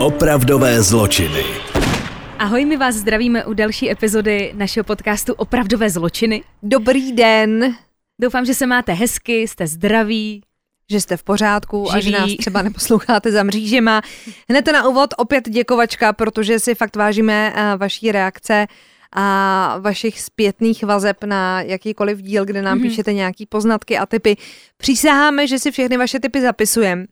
Opravdové zločiny. Ahoj, my vás zdravíme u další epizody našeho podcastu Opravdové zločiny. Dobrý den, Doufám, že se máte hezky, jste zdraví. že jste v pořádku a že nás třeba neposloucháte za mřížema. Hned na úvod opět děkovačka, protože si fakt vážíme eh, vaší reakce a vašich zpětných vazeb na jakýkoliv díl, kde nám mm-hmm. píšete nějaký poznatky a typy. Přísaháme, že si všechny vaše typy zapisujeme.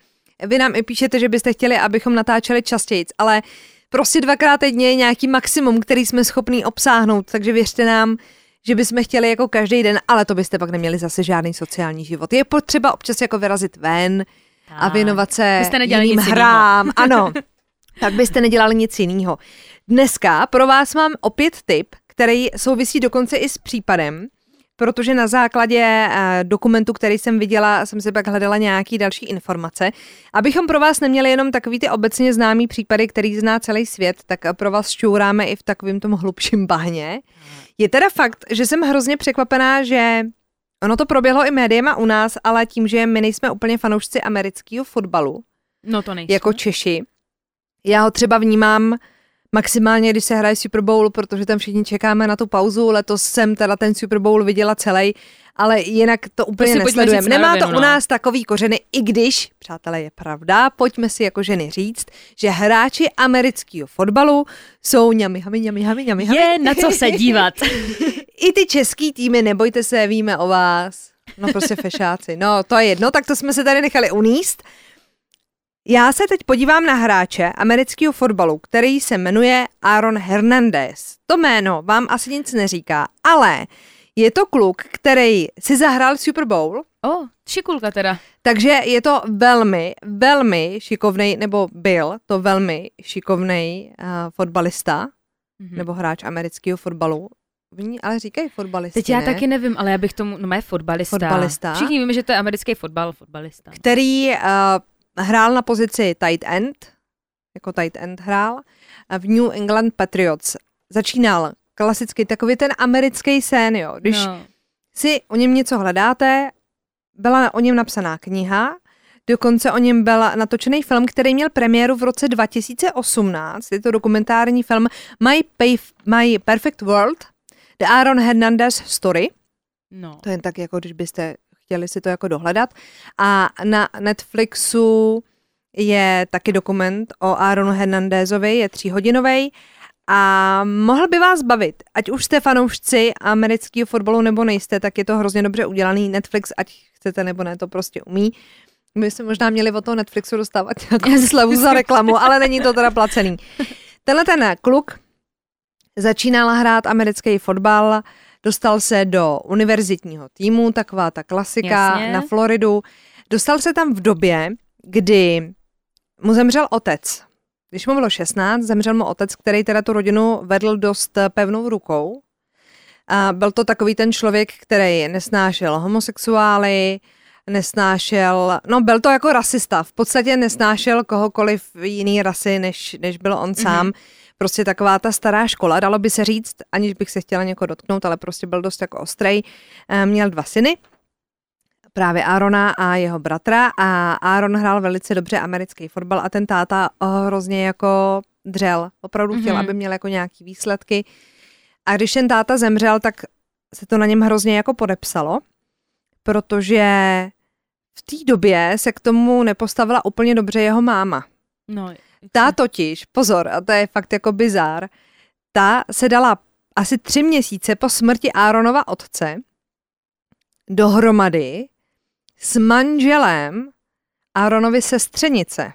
Vy nám i píšete, že byste chtěli, abychom natáčeli častěji, ale prostě dvakrát týdně je nějaký maximum, který jsme schopní obsáhnout, takže věřte nám, že bychom chtěli jako každý den, ale to byste pak neměli zase žádný sociální život. Je potřeba občas jako vyrazit ven a věnovat se jiným hrám. Ano, tak byste nedělali nic jiného. Dneska pro vás mám opět tip, který souvisí dokonce i s případem, protože na základě eh, dokumentu, který jsem viděla, jsem si pak hledala nějaký další informace. Abychom pro vás neměli jenom takový ty obecně známý případy, který zná celý svět, tak pro vás šťouráme i v takovém tom hlubším bahně. Je teda fakt, že jsem hrozně překvapená, že ono to proběhlo i médiema u nás, ale tím, že my nejsme úplně fanoušci amerického fotbalu, No to nejsme. jako Češi. Já ho třeba vnímám maximálně, když se hraje Super Bowl, protože tam všichni čekáme na tu pauzu. Letos jsem teda ten Super Bowl viděla celý, ale jinak to úplně pojďme nesledujeme. Nemá to u no. nás takový kořeny, i když, přátelé, je pravda, pojďme si jako ženy říct, že hráči amerického fotbalu jsou ňami, hami, ňami, hami, ňami, hami. Je na co se dívat. I ty český týmy, nebojte se, víme o vás. No prostě fešáci. No to je jedno, tak to jsme se tady nechali uníst. Já se teď podívám na hráče amerického fotbalu, který se jmenuje Aaron Hernandez. To jméno vám asi nic neříká, ale je to kluk, který si zahrál Super Bowl, O, šikulka teda. takže je to velmi, velmi šikovnej, nebo byl to velmi šikovnej uh, fotbalista, Mhm. nebo hráč amerického fotbalu. Oni ale říkají fotbalisti, Teď já ne? taky nevím, ale já bych tomu, no je fotbalista. Fotbalista. Všichni víme, že to je americký fotbal, fotbalista. který uh, hrál na pozici tight end, jako tight end hrál, v New England Patriots. Začínal klasicky takový ten americký sen, jo. Když no. si o něm něco hledáte, byla o něm napsaná kniha, dokonce o něm byl natočený film, který měl premiéru v roce 2018. Je to dokumentární film My, My Perfect World, The Aaron Hernandez Story. no. To jen tak, jako když byste chtěli si to jako dohledat. A na Netflixu je taky dokument o Aaronu Hernandézovi, je tříhodinový a mohl by vás bavit. Ať už jste fanoušci amerického fotbalu nebo nejste, tak je to hrozně dobře udělaný. Netflix, ať chcete nebo ne, to prostě umí. My jsme možná měli od toho Netflixu dostávat nějakou slevu za reklamu, ale není to teda placený. Tenhle ten kluk začínal hrát americký fotbal, dostal se do univerzitního týmu, taková ta klasika Jasně. na Floridu. Dostal se tam v době, kdy mu zemřel otec. Když mu bylo 16, zemřel mu otec, který teda tu rodinu vedl dost pevnou rukou. A byl to takový ten člověk, který nesnášel homosexuály, nesnášel, no byl to jako rasista, v podstatě nesnášel kohokoliv jiný rasy, než, než byl on sám. Prostě taková ta stará škola, dalo by se říct, aniž bych se chtěla někoho dotknout, ale prostě byl dost jako ostrej. Eh, Měl dva syny, právě Aarona a jeho bratra a Aaron hrál velice dobře americký fotbal a ten táta hrozně jako dřel. Opravdu chtěl, Mhm. aby měl jako nějaký výsledky. A když ten táta zemřel, tak se to na něm hrozně jako podepsalo, protože v té době se k tomu nepostavila úplně dobře jeho máma. no. Ta totiž, pozor, a to je fakt jako bizár, ta se dala asi tři měsíce po smrti Aaronova otce dohromady s manželem Aaronovi sestřenice.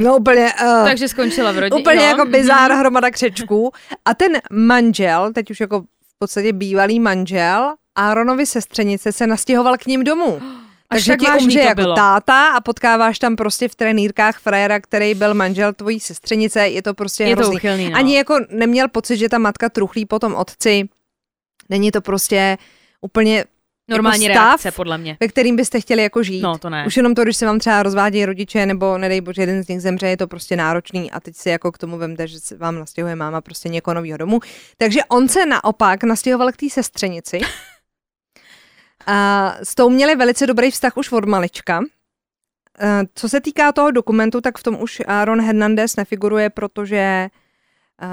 No úplně, uh, Takže skončila v rodině. úplně no. jako bizár, mhm. hromada křečků. A ten manžel, teď už jako v podstatě bývalý manžel, Aaronovi sestřenice se nastěhoval k ním domů. Až Takže tak ti umře to jako bylo. táta a potkáváš tam prostě v trenýrkách frajera, který byl manžel tvojí sestřenice, je to prostě Je to hrozný. uchylný, no. Ani jako neměl pocit, že ta matka truchlí po tom otci. Není to prostě úplně Normální jako stav, reakce, podle mě. ve kterým byste chtěli jako žít. No, to ne. Už jenom to, když se vám třeba rozvádějí rodiče, nebo nedej bože, jeden z nich zemře, je to prostě náročný a teď si jako k tomu vemte, že vám nastěhuje máma prostě někoho nového domu. Takže on se naopak nastěhoval k té sestřenici A s tou měli velice dobrý vztah už od malička. Eh, Co se týká toho dokumentu, tak v tom už Aaron Hernandez nefiguruje, protože uh,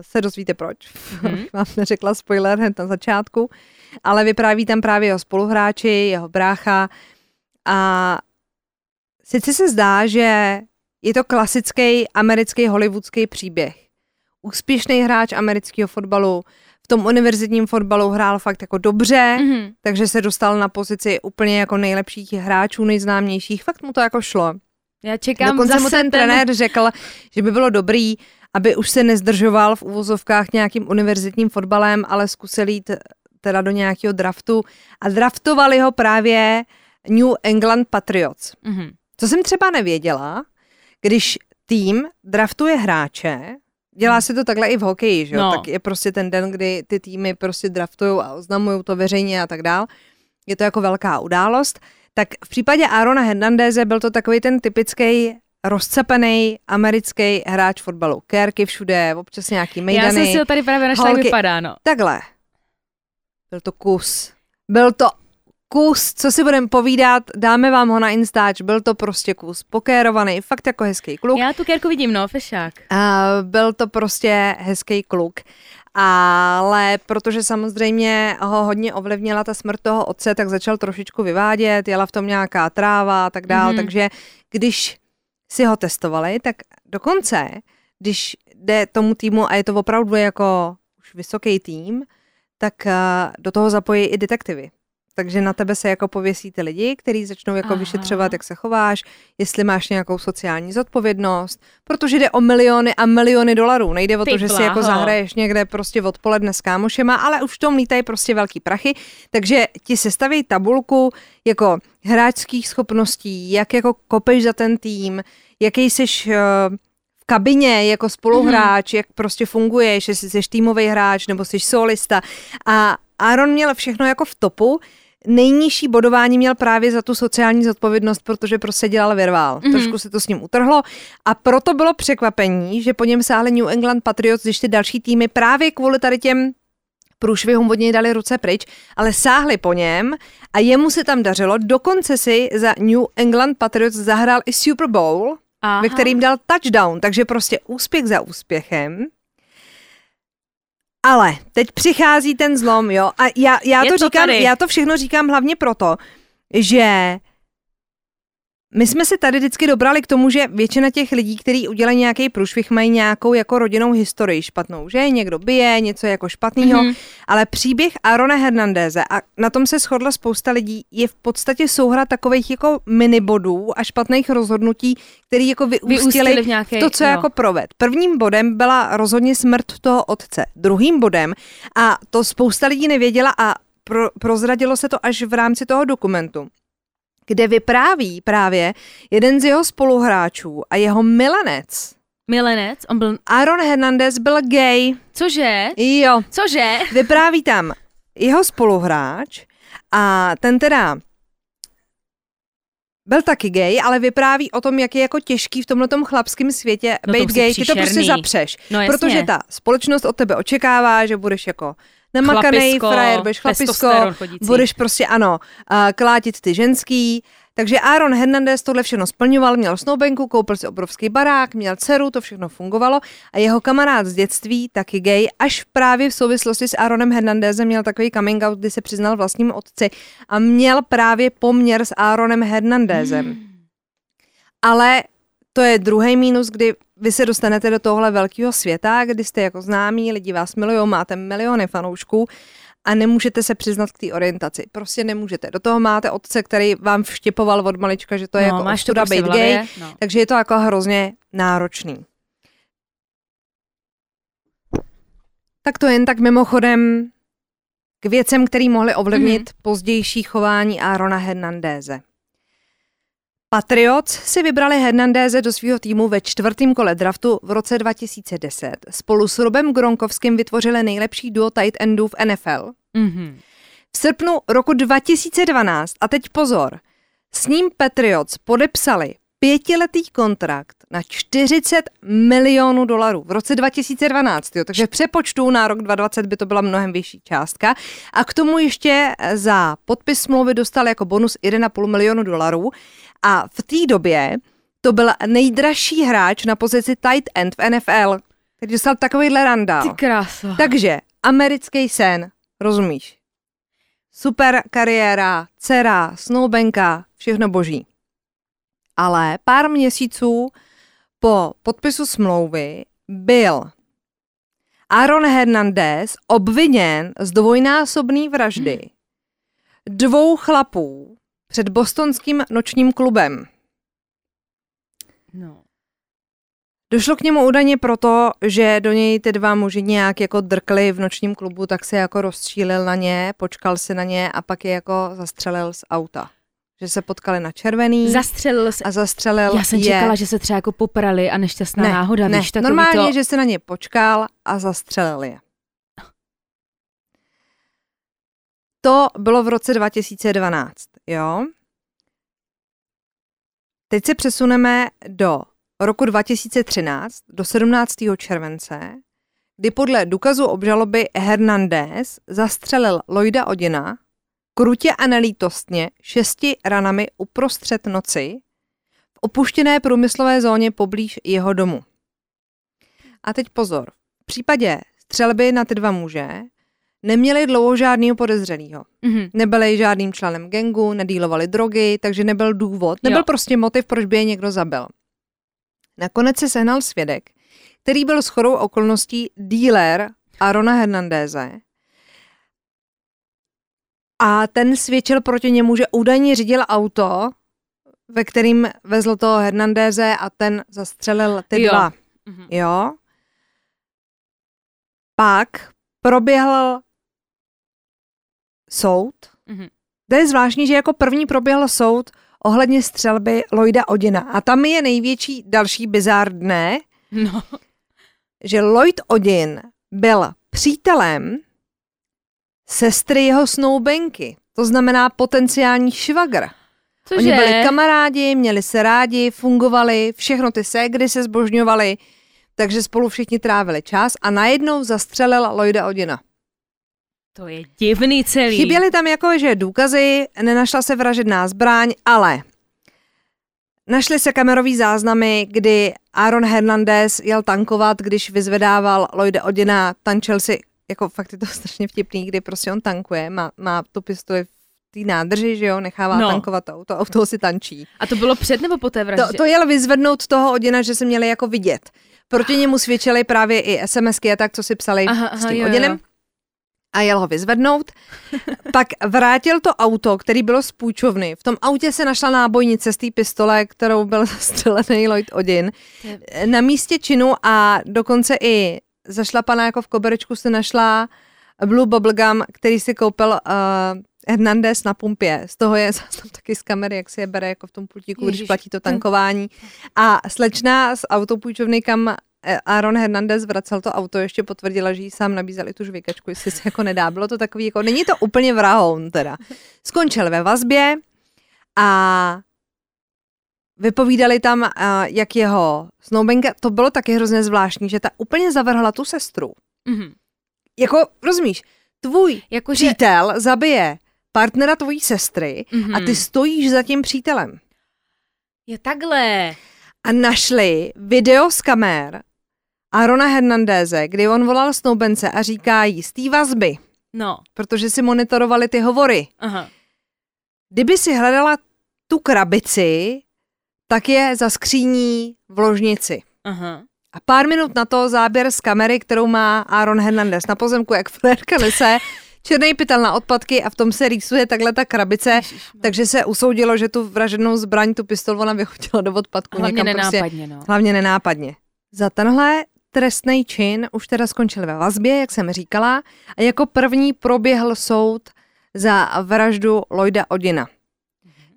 se dozvíte proč. Mhm. Vám neřekla spoiler hned na začátku, ale vypráví tam právě jeho spoluhráči, jeho brácha a sice se zdá, že je to klasický americký hollywoodský příběh. Úspěšný hráč amerického fotbalu, v tom univerzitním fotbalu hrál fakt jako dobře, Mhm. takže se dostal na pozici úplně jako nejlepších hráčů, nejznámějších. Fakt mu to jako šlo. Já čekám Dokonce zase mu ten, trenér řekl, že by bylo dobrý, aby už se nezdržoval v úvozovkách nějakým univerzitním fotbalem, ale zkusil jít teda do nějakého draftu a draftovali ho právě New England Patriots. Mhm. Co jsem třeba nevěděla, když tým draftuje hráče, dělá se to takhle i v hokeji, že jo? No. Tak je prostě ten den, kdy ty týmy prostě draftují a oznamují to veřejně a tak dál. Je to jako velká událost. Tak v případě Arona Hernandeze byl to takový ten typický rozcepený americký hráč fotbalu. Kérky všude, občas nějaký Já mejdany. jsem si ho tady právě našla, jak vypadá, no. Takhle. Byl to kus. Byl to kus, co si budeme povídat, dáme vám ho na Instač, byl to prostě kus pokérovaný, fakt jako hezký kluk. Já tu kérku vidím, no, fešák. A byl to prostě hezký kluk. Ale protože samozřejmě ho hodně ovlivnila ta smrt toho otce, tak začal trošičku vyvádět, jela v tom nějaká tráva a tak dál, Mhm. takže když si ho testovali, tak dokonce, když jde tomu týmu a je to opravdu jako už vysoký tým, tak eh, do toho zapojí i detektivy. Takže na tebe se jako pověsí ty lidi, kteří začnou jako Aha. vyšetřovat, jak se chováš, jestli máš nějakou sociální zodpovědnost, protože jde o miliony a miliony dolarů. Nejde o Ty to, že si jako zahraješ někde prostě odpoledne s kámošema, ale už v tom lítají prostě velký prachy, takže ti sestaví tabulku jako hráčských schopností, jak jako kopeš za ten tým, jaký jsi v kabině jako spoluhráč, jak prostě funguješ, jestli jsi týmový hráč nebo jsi solista. A Aaron měl všechno jako v topu, nejnižší bodování měl právě za tu sociální zodpovědnost, protože prostě dělal virvál. Mm-hmm. Trošku se to s ním utrhlo a proto bylo překvapení, že po něm sáhli New England Patriots, když ty další týmy právě kvůli tady těm průšvihům od něj dali ruce pryč, ale sáhli po něm a jemu se tam dařilo. Dokonce si za New England Patriots zahrál i Super Bowl, Aha. ve kterým dal touchdown, takže prostě úspěch za úspěchem. Ale teď přichází ten zlom, jo. A já, já, Je to, to říkám, tady. já to všechno říkám hlavně proto, že my jsme se tady vždycky dobrali k tomu, že většina těch lidí, kteří udělají nějaký průšvih, mají nějakou jako rodinnou historii špatnou, že někdo bije, něco jako špatného, Mhm. mm-hmm. ale příběh Arona Hernandéze, a na tom se shodla spousta lidí, je v podstatě souhra takových jako minibodů a špatných rozhodnutí, který jako vyústily, Vyústily v nějaký- v to, co jo. jako proved. Prvním bodem byla rozhodně smrt toho otce. Druhým bodem, a to spousta lidí nevěděla a pro, prozradilo se to až v rámci toho dokumentu, kde vypráví právě jeden z jeho spoluhráčů a jeho milenec. Milenec, on byl, Aaron Hernandez byl gay. cože? Jo, Cože? vypráví tam jeho spoluhráč a ten teda byl taky gay, ale vypráví o tom, jak je jako těžký v tomhletom chlapském světě No být gay. Ty to prostě příšerný. zapřeš. No jasně. protože ta společnost od tebe očekává, že budeš jako Chlapisko, frajer, budeš chlapisko, budeš prostě ano, uh, klátit ty ženský. Takže Aaron Hernandez tohle všechno splňoval, měl snoubenku, koupil si obrovský barák, měl dceru, to všechno fungovalo a jeho kamarád z dětství, taky gay, až právě v souvislosti s Aaronem Hernandezem měl takový coming out, kdy se přiznal vlastním otci a měl právě poměr s Aaronem Hernandezem. Hmm. Ale to je druhý mínus, kdy vy se dostanete do tohle velkého světa, kdy jste jako známí, lidi vás milují, máte miliony fanoušků a nemůžete se přiznat k té orientaci. Prostě nemůžete. Do toho máte otce, který vám vštěpoval od malička, že to je no, jako máš to ostuda prostě být gay, No. takže je to jako hrozně náročný. Tak to jen tak mimochodem k věcem, které mohly ovlivnit mm-hmm. pozdější chování Aarona Hernandéze. Patriots si vybrali Hernandéze do svého týmu ve čtvrtém kole draftu v roce 2010. Spolu s Robem Gronkovským vytvořili nejlepší duo tight endů v NFL. Mhm. V srpnu roku 2012, a teď pozor, s ním Patriots podepsali pětiletý kontrakt na 40 milionů dolarů v roce 2012, jo, takže v přepočtu na rok 2020 by to byla mnohem vyšší částka. A k tomu ještě za podpis smlouvy dostal jako bonus 1,5 milionu dolarů. A v té době to byl nejdražší hráč na pozici tight end v NFL, který dostal takovýhle randál. Ty krása. Takže americký sen, rozumíš? Super kariéra, dcera, snoubenka, všechno boží. Ale pár měsíců po podpisu smlouvy byl Aaron Hernandez obviněn z dvojnásobné vraždy dvou chlapů před bostonským nočním klubem. No. Došlo k němu údajně proto, že do něj ty dva muži nějak jako drkli v nočním klubu, tak se jako rozstřílil na ně, počkal si na ně a pak je jako zastřelil z auta. Že se potkali na červený Zastřelil se. a zastřelil Já jsem je. čekala, že se třeba jako poprali a nešťastná ne, náhoda, ne, víš, normálně, to... že se na ně počkal a zastřelil je. To bylo v roce 2012, jo? Teď se přesuneme do roku 2013, do 17. července, kdy podle důkazu obžaloby Hernandez zastřelil Lloyda Odina krutě a nelítostně šesti ranami uprostřed noci v opuštěné průmyslové zóně poblíž jeho domu. A teď pozor, v případě střelby na ty dva muže neměli dlouho žádného podezřelého. Mhm. Nebyli žádným členem gengu, nedýlovali drogy, takže nebyl důvod, nebyl Jo. prostě motiv, proč by je někdo zabil. Nakonec se sehnal svědek, který byl shodou okolností díler Arona Hernandéze a ten svědčil proti němu, že údajně řídil auto, ve kterým vezl toho Hernandéze a ten zastřelil ty Jo. dva. Mhm. Jo. Pak proběhl soud. Mhm. To je zvláštní, že jako první proběhl soud ohledně střelby Lloyda Odina. A tam je největší další bizár dne, No. že Lloyd Odin byl přítelem sestry jeho snoubenky. To znamená potenciální švagr. Cože? Oni byli kamarádi, měli se rádi, fungovali, všechno ty ségry se zbožňovali, takže spolu všichni trávili čas a najednou zastřelil Lloyda Odina. To je divný celý. Chyběly tam jako, že důkazy, nenašla se vražedná zbraň, ale našly se kamerový záznamy, kdy Aaron Hernandez jel tankovat, když vyzvedával Lloyda Odina, tančil si, jako fakt je to strašně vtipný, kdy prostě on tankuje, má, má tu pistoli v té nádrži, že jo, nechává No. tankovat to auto, auto si tančí. A to bylo před nebo po té vraždě? To, to jel vyzvednout toho Odina, že se měli jako vidět. Proti němu svědčili právě i SMSky a tak, co si psali Aha, s aha, tím jo, jo. A jel ho vyzvednout. Pak vrátil to auto, který bylo z půjčovny. V tom autě se našla nábojnice z té pistole, kterou byl zastřelený Lloyd Odin. Na místě činu a dokonce i zašlapaná jako v koberečku se našla Blue Bubblegum, který si koupil uh, Hernandez na pumpě. Z toho je záznam taky z kamery, jak si je bere jako v tom pultíku, když Ježiš, platí to ten- tankování. A slečna z autopůjčovny, kam Aaron Hernandez vracel to auto, ještě potvrdila, že jí sám nabízeli tu žvýkačku, jestli se jako nedá. Bylo to takový, jako, není to úplně vrahoun teda. Skončil ve vazbě a vypovídali tam, uh, jak jeho snoubenka, to bylo taky hrozně zvláštní, že ta úplně zavrhla tu sestru. Mhm. Jako, rozumíš, tvůj Jakože... přítel zabije partnera tvojí sestry Mhm. a ty stojíš za tím přítelem. Je takhle. A našli video z kamer Arona Hernandéze, kdy on volal snoubence a říká jí z té vazby, No. protože si monitorovali ty hovory. Aha. Kdyby si hledala tu krabici, tak je za skříní v ložnici. Aha. A pár minut na to záběr z kamery, kterou má Aaron Hernandez na pozemku, jak frérka nese černý pytel na odpadky a v tom se rýsuje takhle ta krabice, takže se usoudilo, že tu vraženou zbraň, tu pistol ona vyhodila do odpadku. Hlavně někam prostě, nenápadně, no. hlavně nenápadně. Za tenhle trestný čin už teda skončil ve vazbě, jak jsem říkala, a jako první proběhl soud za vraždu Lloyda Odina.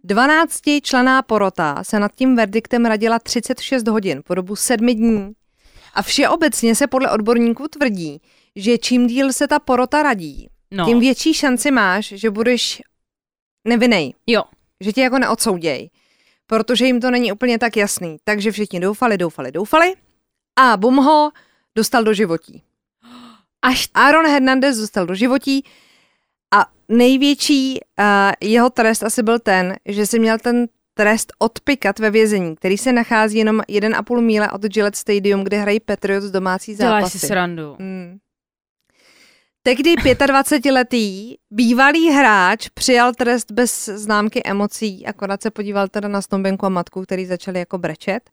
12 člená porota se nad tím verdiktem radila 36 hodin po dobu sedmi dní. A všeobecně se podle odborníků tvrdí, že čím díl se ta porota radí, no. tím větší šanci máš, že budeš nevinnej, Jo. že tě jako neodsouděj. protože jim to není úplně tak jasný. Takže všichni doufali, doufali, doufali a bum ho dostal do životí. Až Aaron Hernandez dostal do životí a největší uh, jeho trest asi byl ten, že si měl ten trest odpikat ve vězení, který se nachází jenom 1,5 míle od Gillette Stadium, kde hrají Patriots domácí děláš zápasy. si srandu. Hmm. Tehdy 25-letý bývalý hráč přijal trest bez známky emocí, akorát se podíval teda na snoubenku a matku, který začali jako brečet.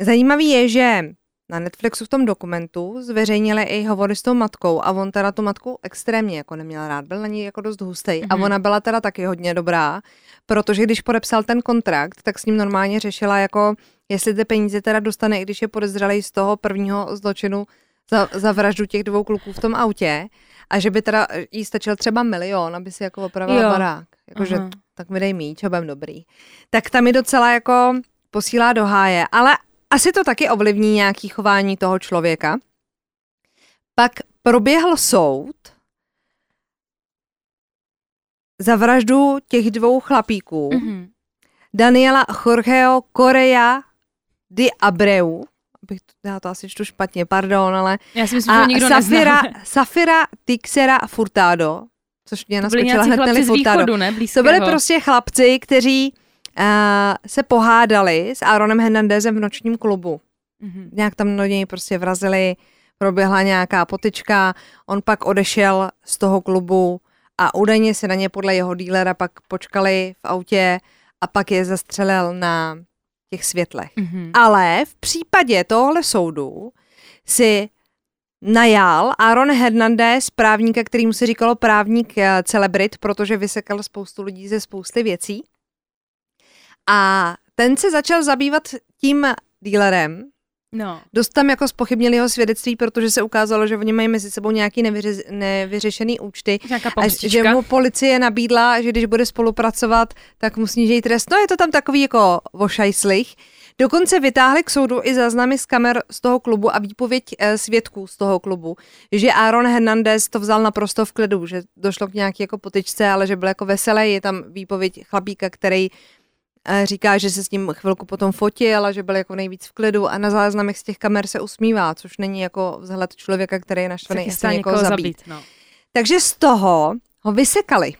Zajímavý je, že na Netflixu v tom dokumentu zveřejnili i hovory s tou matkou a on teda tu matku extrémně jako neměl rád, byl na ní jako dost hustý a Mhm. ona byla teda taky hodně dobrá, protože když podepsal ten kontrakt, tak s ním normálně řešila jako, jestli ty peníze teda dostane, i když je podezřelý z toho prvního zločinu za, za vraždu těch dvou kluků v tom autě a že by teda jí stačil třeba milion, aby si jako opravila Jo. barák. Jakože Aha. tak mi dej míč, budem dobrý. Tak tam mi docela jako posílá do háje, ale asi to taky ovlivní nějaký chování toho člověka. Pak proběhl soud za vraždu těch dvou chlapíků. Mhm. Daniela Jorgeo Correa di Abreu, bych to, já to asi čtu špatně, pardon, ale Já si myslím, že a ho nikdo Safira. Safira Tixera Furtado, což mě naskočila hned Nelly Furtado. východu, ne? To byli prostě chlapci, kteří se pohádali s Aaronem Hernandezem v nočním klubu. Mhm. Nějak tam do něj prostě vrazili, proběhla nějaká potyčka, on pak odešel z toho klubu a údajně se na ně podle jeho dílera pak počkali v autě a pak je zastřelil na těch světlech. Mhm. Ale v případě tohle soudu si najal Aaron Hernandez právníka, kterýmu se říkalo právník eh, celebrit, protože vysekal spoustu lidí ze spousty věcí. A ten se začal zabývat tím dílerem, No. Dost tam jako spochybnili jeho svědectví, protože se ukázalo, že oni mají mezi sebou nějaký nevyře- nevyřešený účty a že mu policie nabídla, že když bude spolupracovat, tak mu sníží trest. No je to tam takový jako vošajslich. Dokonce vytáhli k soudu i záznamy z kamer z toho klubu a výpověď eh, svědků z toho klubu, že Aaron Hernandez to vzal naprosto v klidu, že došlo k nějaké jako potyčce, ale že byl jako veselý. Je tam výpověď chlapíka, který říká, že se s ním chvilku potom fotil a že byl jako nejvíc v klidu a na záznamech z těch kamer se usmívá, což není jako vzhled člověka, který je naštvaný a chce někoho někoho zabít. zabít. No. Takže z toho ho vysekali.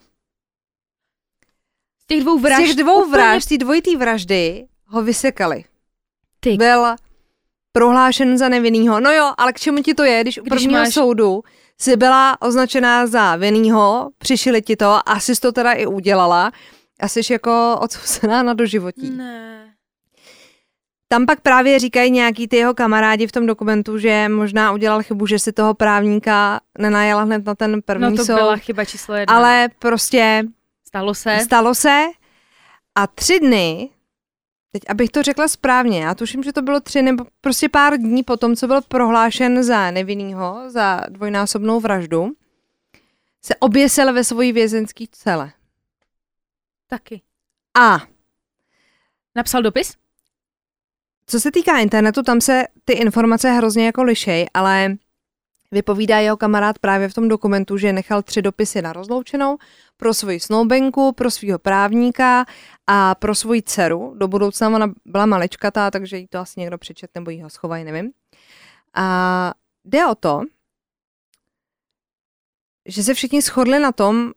Z těch dvou Z vražd. těch dvou úplně vražd, té dvojitý vraždy ho vysekali. Ty. Byl prohlášen za nevinnýho. No jo, ale k čemu ti to je, když u Když prvního máš- soudu jsi byla označená za vinnýho, přišili ti to, asi jsi to teda i udělala a jsi jako odsouzená na doživotí. Ne. Tam pak právě říkají nějaký ty jeho kamarádi v tom dokumentu, že možná udělal chybu, že si toho právníka nenajala hned na ten první No to soud. byla chyba číslo jedna. ale prostě Stalo se. Stalo se a tři dny, teď abych to řekla správně, já tuším, že to bylo tři nebo prostě pár dní po tom, co byl prohlášen za nevinnýho, za dvojnásobnou vraždu, se oběsil ve svojí vězenské cele. Taky. A Napsal dopis? co se týká internetu, tam se ty informace hrozně jako lišej, ale vypovídá jeho kamarád právě v tom dokumentu, že nechal tři dopisy na rozloučenou pro svoji snoubenku, pro svého právníka a pro svoji dceru. Do budoucna ona byla maličkatá, takže jí to asi někdo přečet nebo jí ho schovají, nevím. A jde o to, že se všichni shodli na tom,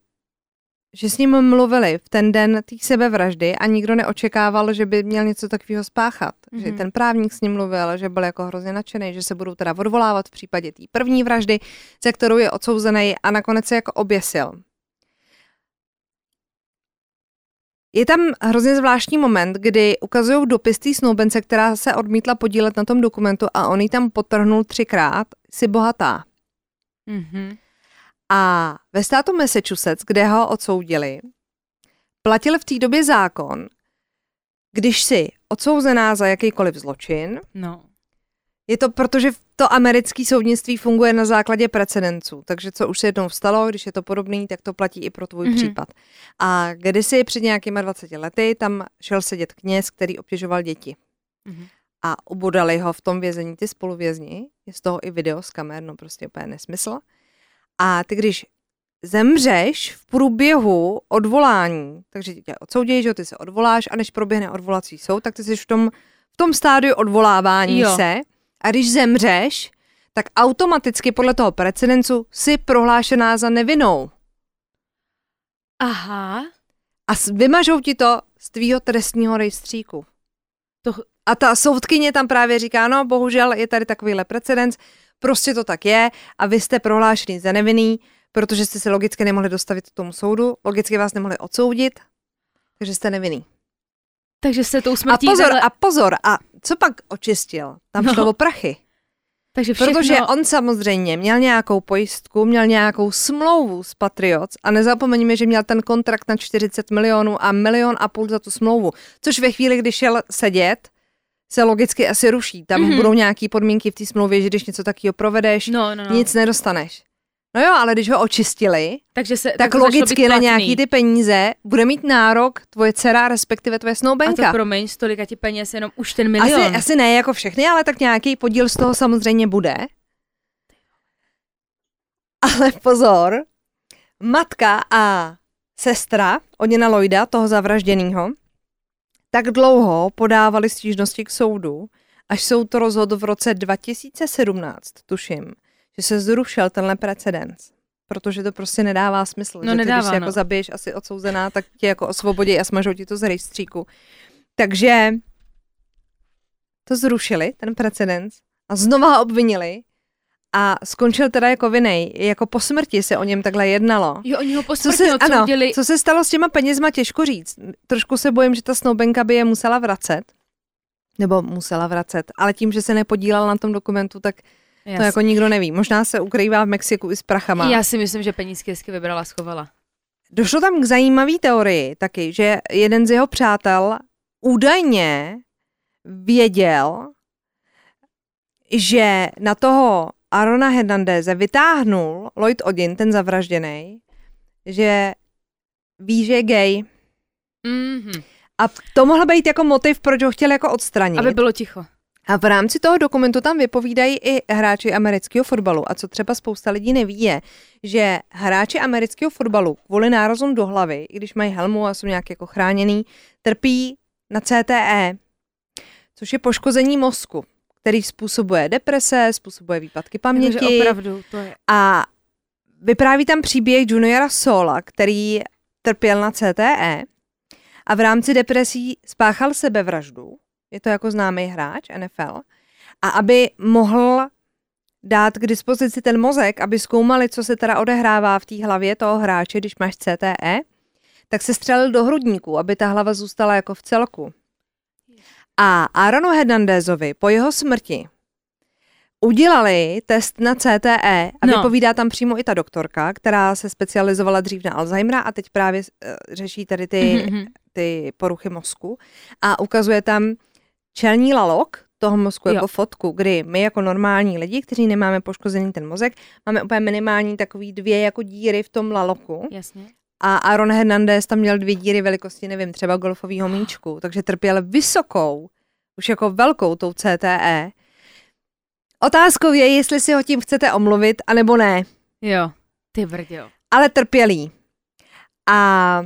že s ním mluvili v ten den té sebevraždy a nikdo neočekával, že by měl něco takového spáchat. Mm-hmm. Že Mhm. ten právník s ním mluvil, že byl jako hrozně nadšený, že se budou teda odvolávat v případě té první vraždy, ze kterou je odsouzený a nakonec se jako oběsil. Je tam hrozně zvláštní moment, kdy ukazují dopis té snoubence, která se odmítla podílet na tom dokumentu a on ji tam potrhnul třikrát, si bohatá. Mhm. A ve státu Massachusetts, kde ho odsoudili, platil v té době zákon, když si odsouzená za jakýkoliv zločin, No. je to protože to americké soudnictví funguje na základě precedenců, takže co už se jednou stalo, když je to podobný, tak to platí i pro tvůj Mhm. mm-hmm. případ. A kdysi před nějakýma 20 lety tam šel sedět kněz, který obtěžoval děti Mhm. a ubodali ho v tom vězení ty spoluvězni. Je z toho i video z kamer, no prostě úplně nesmysl. A ty když zemřeš v průběhu odvolání, takže tě odsoudí, že ty se odvoláš a než proběhne odvolací soud, tak ty jsi v tom, v tom stádiu odvolávání Jo. se a když zemřeš, tak automaticky podle toho precedencu si prohlášená za nevinnou. Aha. A vymažou ti to z tvýho trestního rejstříku. To, A ta soudkyně tam právě říká, no bohužel je tady takovýhle precedens, prostě to tak je a vy jste prohlášený za nevinný, protože jste se logicky nemohli dostavit k tomu soudu, logicky vás nemohli odsoudit, takže jste nevinný. takže se tou A smrtí... pozor, takhle- a pozor, a co pak očistil? Tam No. šlo o prachy. takže všechno... Protože on samozřejmě měl nějakou pojistku, měl nějakou smlouvu s Patriots a nezapomeňme, že měl ten kontrakt na 40 milionů a milion a půl za tu smlouvu, což ve chvíli, kdy šel sedět, se logicky asi ruší. Tam Mhm. mm-hmm. budou nějaké podmínky v té smlouvě, že když něco takového provedeš, No, no, no. nic nedostaneš. No jo, ale když ho očistili, takže se, tak začalo logicky na nějaký ty peníze bude mít nárok tvoje dcera, respektive tvoje A snoubenka. to promiň, z tolika ti peněz jenom už ten milion. Asi, asi ne jako všechny, ale tak nějaký podíl z toho samozřejmě bude. Ale pozor, matka a sestra Odina Lloyda, toho zavražděného, tak dlouho podávali stížnosti k soudu, až soud to rozhodl v roce 2017, tuším, že se zrušil tenhle precedens. Protože to prostě nedává smysl, No že ty, nedává, když se jako no. zabiješ asi odsouzená, tak tě jako osvobodí a smažou ti to z rejstříku. Takže to zrušili, ten precedens, a znova ho obvinili a skončil teda jako vinej. Jako po smrti se o něm takhle jednalo. Jo, oni ho po Co smrti se, ano, odsoudili. co se stalo s těma penězma, těžko říct. Trošku se bojím, že ta snoubenka by je musela vracet. Nebo musela vracet. Ale tím, že se nepodílel na tom dokumentu, tak to Jasně. jako nikdo neví. Možná se ukrývá v Mexiku i s prachama. Já si myslím, že penízky hezky vybrala, schovala. Došlo tam k zajímavé teorii taky, že jeden z jeho přátel údajně věděl, že na toho Arona Hernandeze vytáhnul Lloyd Odin, ten zavražděný, že ví, že je gay. Mm-hmm. A to mohl být jako motiv, proč ho chtěl jako odstranit. Aby bylo ticho. A v rámci toho dokumentu tam vypovídají i hráči amerického fotbalu. A co třeba spousta lidí neví je, že hráči amerického fotbalu kvůli nárazům do hlavy, i když mají helmu a jsou nějak jako chráněný, trpí na CTE, což je poškození mozku, který způsobuje deprese, způsobuje výpadky Takže paměti. opravdu, to je... A vypráví tam příběh juniora Sola, který trpěl na CTE a v rámci depresí spáchal sebevraždu. Je to jako známý hráč NFL. A aby mohl dát k dispozici ten mozek, aby zkoumali, co se teda odehrává v té hlavě toho hráče, když máš CTE, tak se střelil do hrudníku, aby ta hlava zůstala jako v celku. A Aaronu Hernandezovi po jeho smrti udělali test na CTE a No. vypovídá tam přímo i ta doktorka, která se specializovala dřív na Alzheimera a teď právě eh, řeší tady ty, Mhm. ty poruchy mozku a ukazuje tam čelní lalok toho mozku Jo. jako fotku, kdy my jako normální lidi, kteří nemáme poškozený ten mozek, máme úplně minimální takový dvě jako díry v tom laloku Jasně. A Aaron Hernandez tam měl dvě díry velikosti, nevím, třeba golfového míčku, takže trpěl vysokou, už jako velkou tou CTE. Otázkou je, jestli si ho tím chcete omluvit, anebo ne, Jo. Ty brďo. ale trpělý. A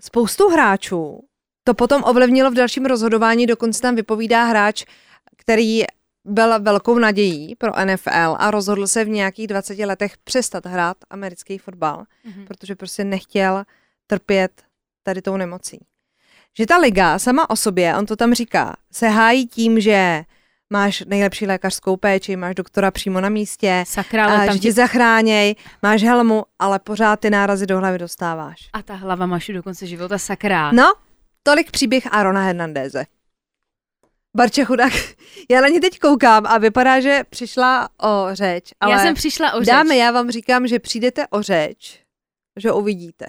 spoustu hráčů to potom ovlivnilo v dalším rozhodování, dokonce tam vypovídá hráč, který byl velkou nadějí pro NFL a rozhodl se v nějakých 20 letech přestat hrát americký fotbal, Mhm. protože prostě nechtěl trpět tady tou nemocí. Že ta liga sama o sobě, on to tam říká, se hájí tím, že máš nejlepší lékařskou péči, máš doktora přímo na místě, Sakra, a ale že tam tě ti... zachráněj, máš helmu, ale pořád ty nárazy do hlavy dostáváš. A ta hlava máš do konce života, sakra. No, tolik příběh Arona Hernandéze. Barče chudák, já na ní teď koukám a vypadá, že přišla o řeč, ale Já jsem přišla o řeč. dámy, já vám říkám, že přijdete o řeč, že uvidíte.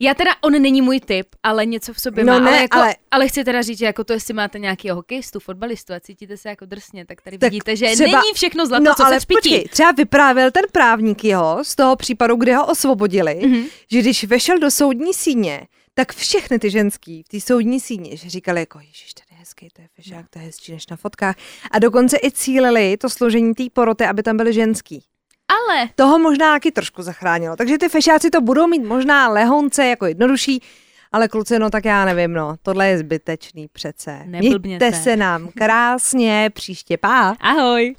Já teda, on není můj typ, ale něco v sobě No má. ne, ale, jako, ale... ale- chci teda říct, že jako to, jestli máte nějaký hokejistu, fotbalistu a cítíte se jako drsně, tak tady Tak vidíte, že třeba- není všechno zlato, no co ale se spítí. počkej, třeba vyprávěl ten právník jeho z toho případu, kde ho osvobodili, Mhm. že když vešel do soudní síně, tak všechny ty ženský v té soudní síni, že říkali jako, ježiš, ten hezký, to je fešák, to je hezčí než na fotkách. A dokonce i cílili to složení té poroty, aby tam byly ženský. Ale. Toho možná taky trošku zachránilo. Takže ty fešáci to budou mít možná lehonce jako jednodušší, ale kluci, no tak já nevím, no, tohle je zbytečný přece. Neblbněte. Mějte se nám krásně, příště pá. Ahoj.